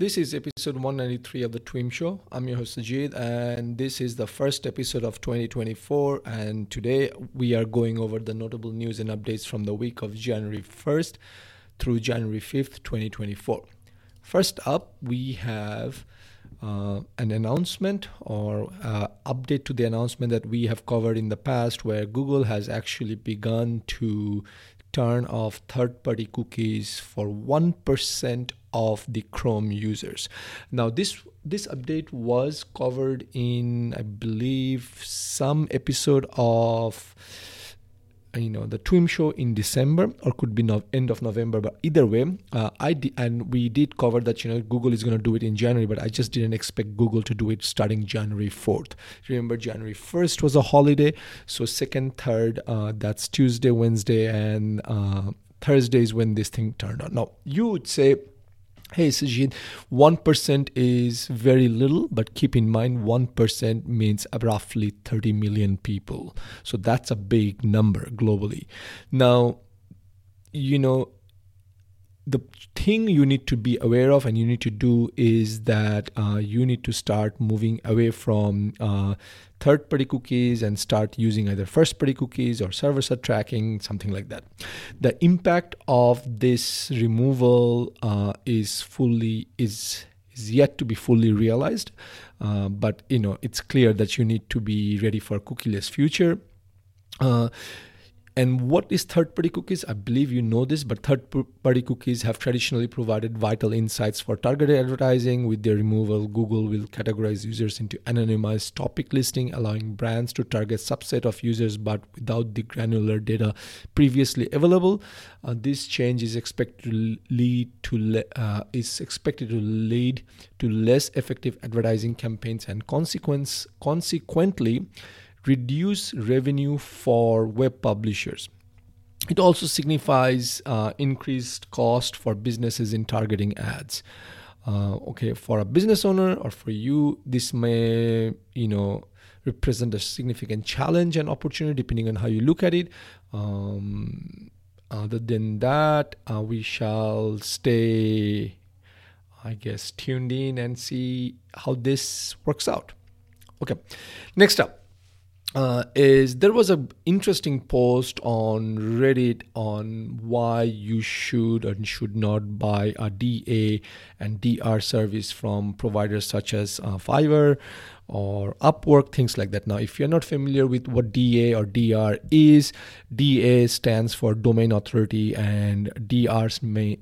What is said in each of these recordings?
This is episode 193 of the Twim Show. I'm your host Sajid, and this is the first episode of 2024. And today we are going over the notable news and updates from the week of January 1st through January 5th, 2024. First up, we have uh, an announcement or uh, update to the announcement that we have covered in the past, where Google has actually begun to turn off third party cookies for 1% of the Chrome users. Now this this update was covered in I believe some episode of you know the Twim show in December or could be no, end of November but either way uh, I di- and we did cover that you know Google is going to do it in January but I just didn't expect Google to do it starting January 4th remember January 1st was a holiday so second third uh, that's Tuesday Wednesday and uh, Thursday is when this thing turned on. Now you would say Hey Sajid, 1% is very little, but keep in mind 1% means roughly 30 million people. So that's a big number globally. Now, you know, the thing you need to be aware of and you need to do is that uh, you need to start moving away from uh, third party cookies and start using either first party cookies or server side tracking, something like that. The impact of this removal uh, is fully is is yet to be fully realized, uh, but you know it's clear that you need to be ready for a cookieless future. And what is third party cookies? I believe you know this, but third party cookies have traditionally provided vital insights for targeted advertising. With their removal, Google will categorize users into anonymized topic listing, allowing brands to target subset of users but without the granular data previously available. Uh, this change is expected to lead to le- uh, is expected to lead to less effective advertising campaigns and consequence consequently reduce revenue for web publishers. It also signifies uh, increased cost for businesses in targeting ads. Uh, okay, for a business owner or for you, this may you know represent a significant challenge and opportunity depending on how you look at it. Um, other than that, uh, we shall stay, I guess, tuned in and see how this works out. Okay, next up uh, is there was an interesting post on Reddit on why you should and should not buy a DA and DR service from providers such as uh, Fiverr or Upwork, things like that. Now, if you're not familiar with what DA or DR is, DA stands for Domain Authority and DR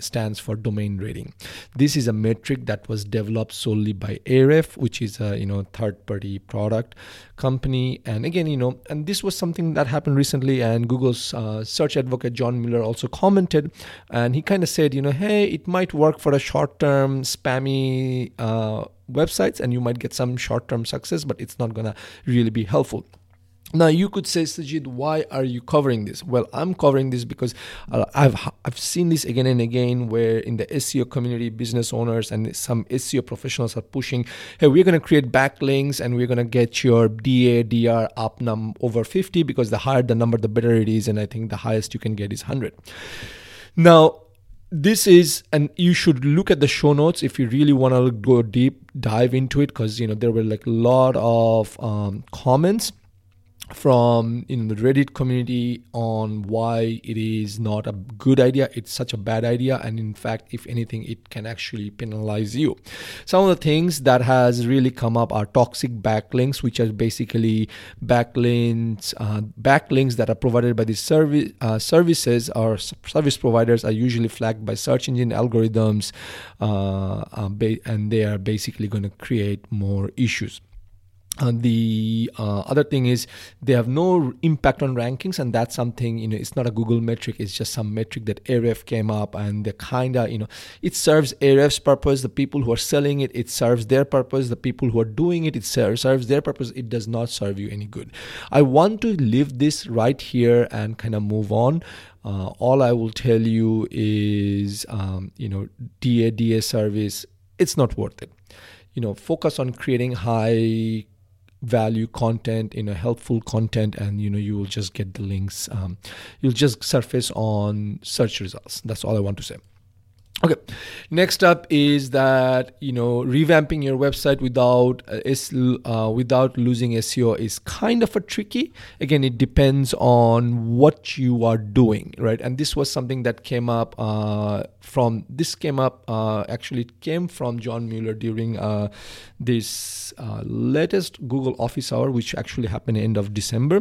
stands for Domain Rating. This is a metric that was developed solely by Ahrefs, which is a you know third-party product company. And again, you know, and this was something that happened recently, and Google's uh, search advocate John Mueller also commented, and he kind of said, you know, hey, it might work for a short-term spammy. Uh, websites and you might get some short-term success but it's not to really be helpful. Now you could say Sajid why are you covering this? Well I'm covering this because uh, I've I've seen this again and again where in the SEO community business owners and some SEO professionals are pushing hey we're going to create backlinks and we're going to get your DA DR up num over 50 because the higher the number the better it is and I think the highest you can get is 100 now this is and you should look at the show notes if you really want to go deep dive into it because you know there were like a lot of um, comments from in the Reddit community on why it is not a good idea. It's such a bad idea, and in fact, if anything, it can actually penalize you. Some of the things that has really come up are toxic backlinks, which are basically backlinks uh, backlinks that are provided by the service uh, services or service providers are usually flagged by search engine algorithms, uh, uh and they are basically going to create more issues. Uh, the uh, other thing is they have no impact on rankings and that's something you know it's not a google metric it's just some metric that Ahrefs came up and the kind of you know it serves Ahrefs purpose the people who are selling it it serves their purpose the people who are doing it it serves, serves their purpose it does not serve you any good. I want to leave this right here and kind of move on. Uh, all i will tell you is um, you know da da service it's not worth it. You know focus on creating high value content you know helpful content and you know you will just get the links um, you'll just surface on search results. That's all i want to say Okay. Next up is that you know revamping your website without uh, uh, without losing SEO is kind of a tricky. Again, it depends on what you are doing, right? And this was something that came up uh, from this came up uh, actually it came from John Mueller during uh, this uh, latest Google Office Hour, which actually happened end of December,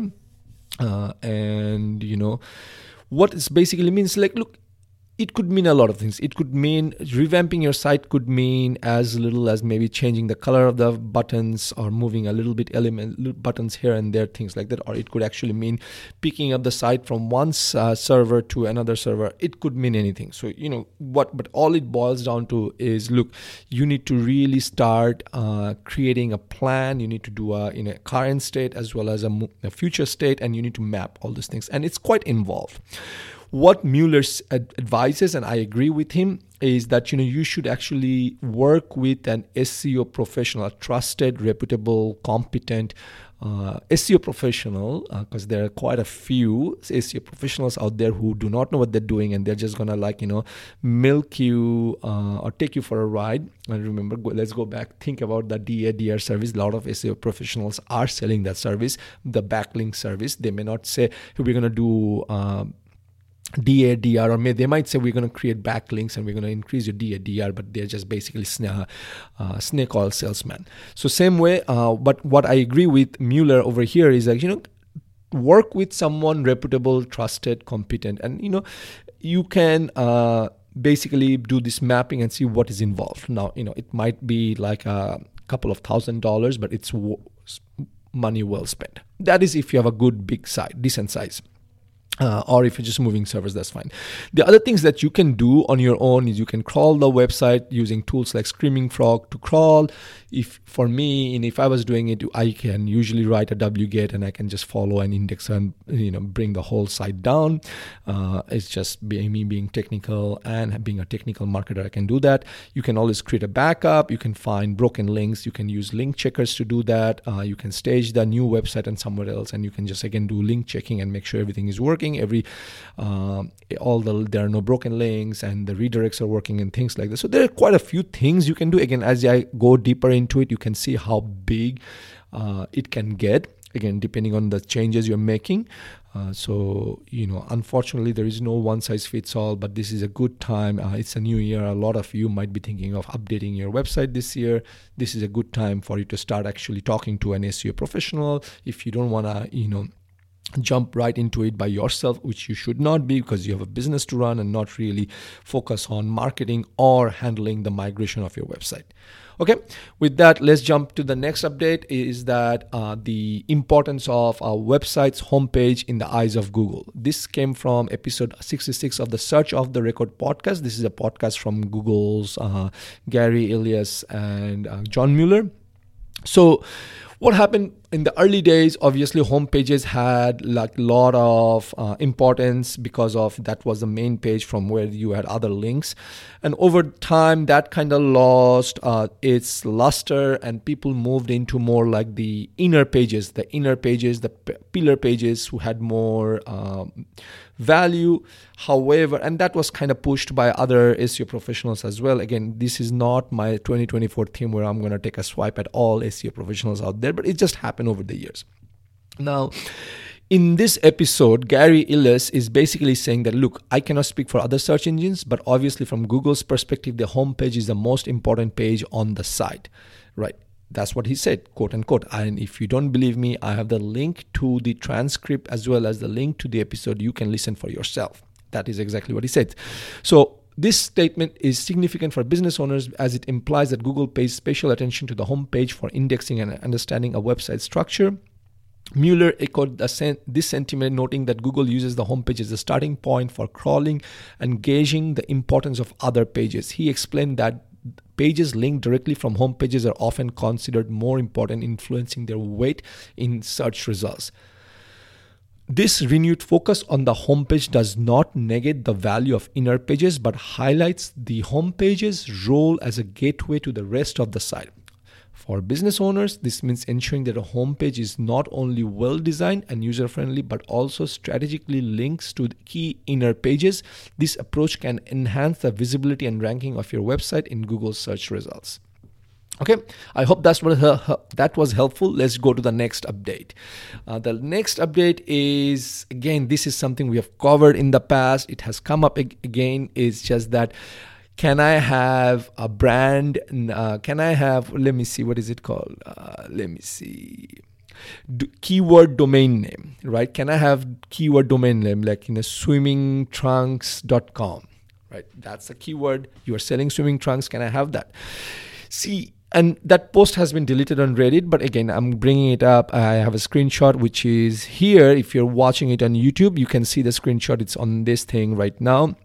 and you know what it basically means like look it could mean a lot of things. It could mean revamping your site could mean as little as maybe changing the color of the buttons or moving a little bit element buttons here and there, things like that. Or it could actually mean picking up the site from one uh, server to another server. It could mean anything. So you know what, but all it boils down to is look, you need to really start uh, creating a plan. You need to do a in a current state as well as a, a future state, and you need to map all these things. And it's quite involved what Mueller advises, and I agree with him, is that you know you should actually work with an SEO professional, a trusted, reputable, competent uh, SEO professional, because uh, there are quite a few SEO professionals out there who do not know what they're doing, and they're just gonna like you know milk you uh, or take you for a ride. And remember, go, let's go back. Think about the DADR service. A lot of SEO professionals are selling that service, the backlink service. They may not say hey, we're gonna do um, DADR, or may, they might say we're going to create backlinks and we're going to increase your DADR, but they're just basically sna- uh, snake oil salesman. So same way, uh, but what I agree with Mueller over here is that you know work with someone reputable, trusted, competent, and you know you can. Uh, basically do this mapping and see what is involved now you know it might be like a couple of thousand dollars but it's money well spent that is if you have a good big size decent size uh, or if you're just moving servers, that's fine. The other things that you can do on your own is you can crawl the website using tools like Screaming Frog to crawl. If for me, and if I was doing it, I can usually write a wget and I can just follow an index and you know bring the whole site down. Uh, it's just being, me being technical and being a technical marketer, I can do that. You can always create a backup. You can find broken links. You can use link checkers to do that. Uh, you can stage the new website and somewhere else, and you can just again do link checking and make sure everything is working working every uh, all the there are no broken links and the redirects are working and things like this so there are quite a few things you can do. Again as i go deeper into it you can see how big uh, it can get again depending on the changes you're making. Uh, so you know unfortunately there is no one size fits all but this is a good time. Uh, it's a new year. A lot of you might be thinking of updating your website this year. This is a good time for you to start actually talking to an seo professional. If you don't want to you know jump right into it by yourself, which you should not be because you have a business to run and not really focus on marketing or handling the migration of your website. Okay, with that, let's jump to the next update is that uh, the importance of our website's homepage in the eyes of Google. This came from episode 66 of the Search Off the Record podcast. This is a podcast from Google's uh, Gary Illyes and uh, John Mueller. So, what happened in the early days obviously home pages had like a lot of uh, importance because of that was the main page from where you had other links. And over time that kind of lost uh, its luster and people moved into more like the inner pages the inner pages the p- pillar pages who had more um, value. However and that was kind of pushed by other seo professionals as well. Again this is not my 2024 theme where i'm going to take a swipe at all seo professionals out there but it just happened happen over the years. Now, in this episode, Gary Illyes is basically saying that look, I cannot speak for other search engines, but obviously, from Google's perspective, the homepage is the most important page on the site, right? That's what he said, quote unquote. And if you don't believe me, I have the link to the transcript as well as the link to the episode. You can listen for yourself. That is exactly what he said. So, this statement is significant for business owners as it implies that Google pays special attention to the homepage for indexing and understanding a website structure. Mueller echoed this sentiment, noting that Google uses the homepage as a starting point for crawling and gauging the importance of other pages. He explained that pages linked directly from homepages are often considered more important, influencing their weight in search results. This renewed focus on the homepage does not negate the value of inner pages but highlights the homepage's role as a gateway to the rest of the site. For business owners, this means ensuring that a homepage is not only well designed and user friendly, but also strategically links to key inner pages. This approach can enhance the visibility and ranking of your website in Google search results. Okay, I hope that's what that was helpful. Let's go to the next update. Uh, the next update is again, this is something we have covered in the past. It has come up again. It's just that can I have a brand? Uh, can I have? Let me see. What is it called? Uh, let me see. D- keyword domain name, right? Can I have keyword domain name like in a swimmingtrunks.com, right? That's a keyword. You are selling swimming trunks. Can I have that? See, and that post has been deleted on reddit but again i'm bringing it up. I have a screenshot which is here. If you're watching it on youtube you can see the screenshot. It's on this thing right now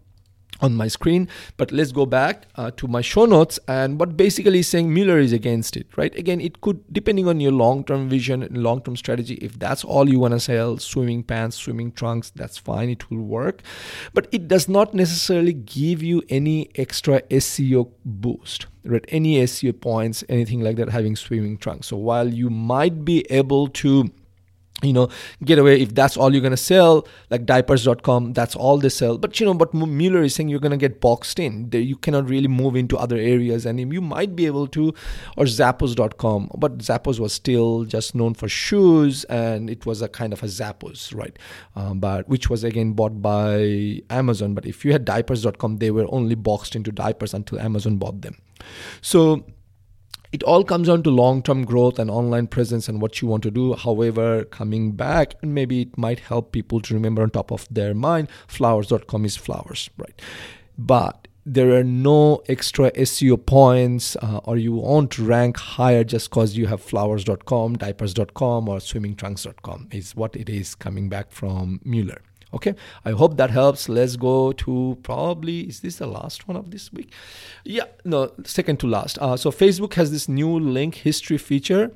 on my screen. But let's go back uh, to my show notes and what basically is saying Mueller is against it, right? Again, it could, depending on your long term vision and long term strategy, if that's all you want to sell swimming pants, swimming trunks, that's fine, it will work. But it does not necessarily give you any extra SEO boost, right? Any SEO points, anything like that, having swimming trunks. So while you might be able to you know get away. If that's all you're going to sell like diapers.com that's all they sell. But you know but mueller is saying you're going to get boxed in. You cannot really move into other areas and you might be able to or zappos.com but zappos was still just known for shoes and it was a kind of a zappos right? Um, but which was again bought by amazon. But if you had diapers.com they were only boxed into diapers until amazon bought them. So it all comes down to long term growth and online presence and what you want to do. However, coming back, and maybe it might help people to remember on top of their mind flowers.com is flowers, right? But there are no extra SEO points, uh, or you won't rank higher just because you have flowers.com, diapers.com, or swimmingtrunks.com, is what it is coming back from Mueller. Okay, I hope that helps. Let's go to probably, is this the last one of this week? Yeah, no, second to last. Uh, so Facebook has this new link history feature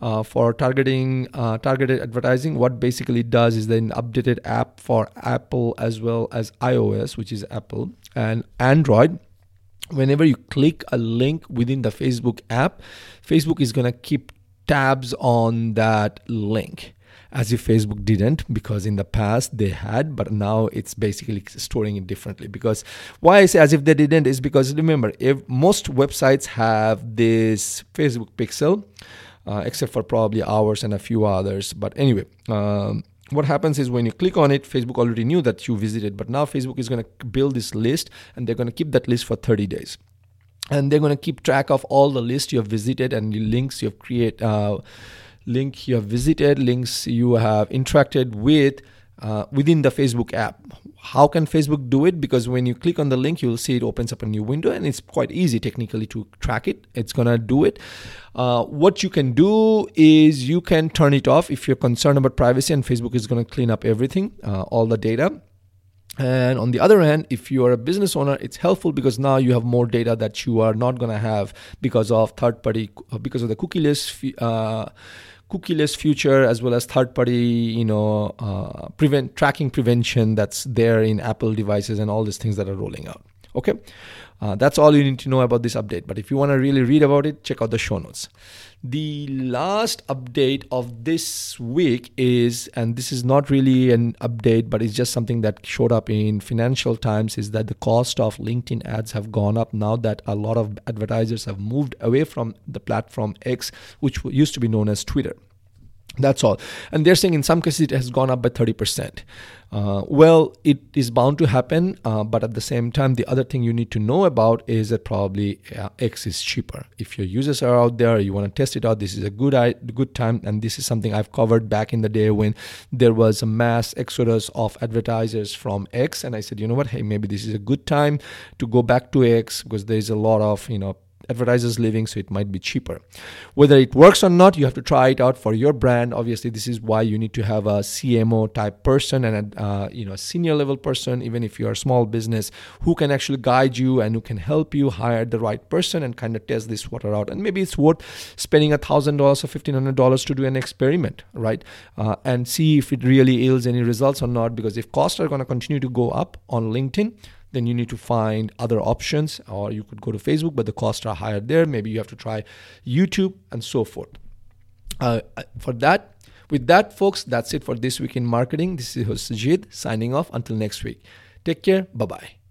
uh, for targeting uh, targeted advertising. What basically does is an updated app for Apple as well as iOS, which is Apple and Android whenever you click a link within the Facebook app, Facebook is going to keep tabs on that link as if Facebook didn't, because in the past they had, but now it's basically storing it differently. Because why I say as if they didn't is because remember, if most websites have this Facebook pixel, uh, except for probably ours and a few others. But anyway, um, what happens is when you click on it, Facebook already knew that you visited, but now Facebook is going to build this list and they're going to keep that list for 30 days and they're going to keep track of all the lists you have visited and the links you have created uh, link you have visited, links you have interacted with uh, within the Facebook app. How can Facebook do it? Because when you click on the link, you'll see it opens up a new window, and it's quite easy technically to track it. It's gonna do it. Uh, what you can do is you can turn it off if you're concerned about privacy, and Facebook is gonna clean up everything, uh, all the data. And on the other hand, if you are a business owner, it's helpful because now you have more data that you are not going to have because of third party, because of the cookieless uh, cookieless future as well as third party you know uh, prevent tracking prevention that's there in apple devices and all these things that are rolling out. Okay? Uh, that's all you need to know about this update. But if you want to really read about it check out the show notes the last update of this week is and this is not really an update but it's just something that showed up in financial times is that the cost of linkedin ads have gone up now that a lot of advertisers have moved away from the platform x which used to be known as twitter that's all. And they're saying in some cases it has gone up by 30%. Uh, well, it is bound to happen, uh, but at the same time, the other thing you need to know about is that probably uh, X is cheaper. If your users are out there, you want to test it out, this is a good good time, and this is something I've covered back in the day when there was a mass exodus of advertisers from X, and I said, you know what, hey, maybe this is a good time to go back to X because there's a lot of you know advertisers living so it might be cheaper. Whether it works or not you have to try it out for your brand. Obviously this is why you need to have a cmo type person and a uh, you know senior level person. Even if you're a small business who can actually guide you and who can help you hire the right person and kind of test this water out. And maybe it's worth spending a thousand dollars or fifteen hundred dollars to do an experiment right? Uh, and see if it really yields any results or not because if costs are going to continue to go up on linkedin then you need to find other options, or you could go to Facebook, but the costs are higher there. Maybe you have to try YouTube and so forth. Uh, for that, with that, folks, that's it for this week in marketing. This is Sajid signing off. Until next week, take care. Bye bye.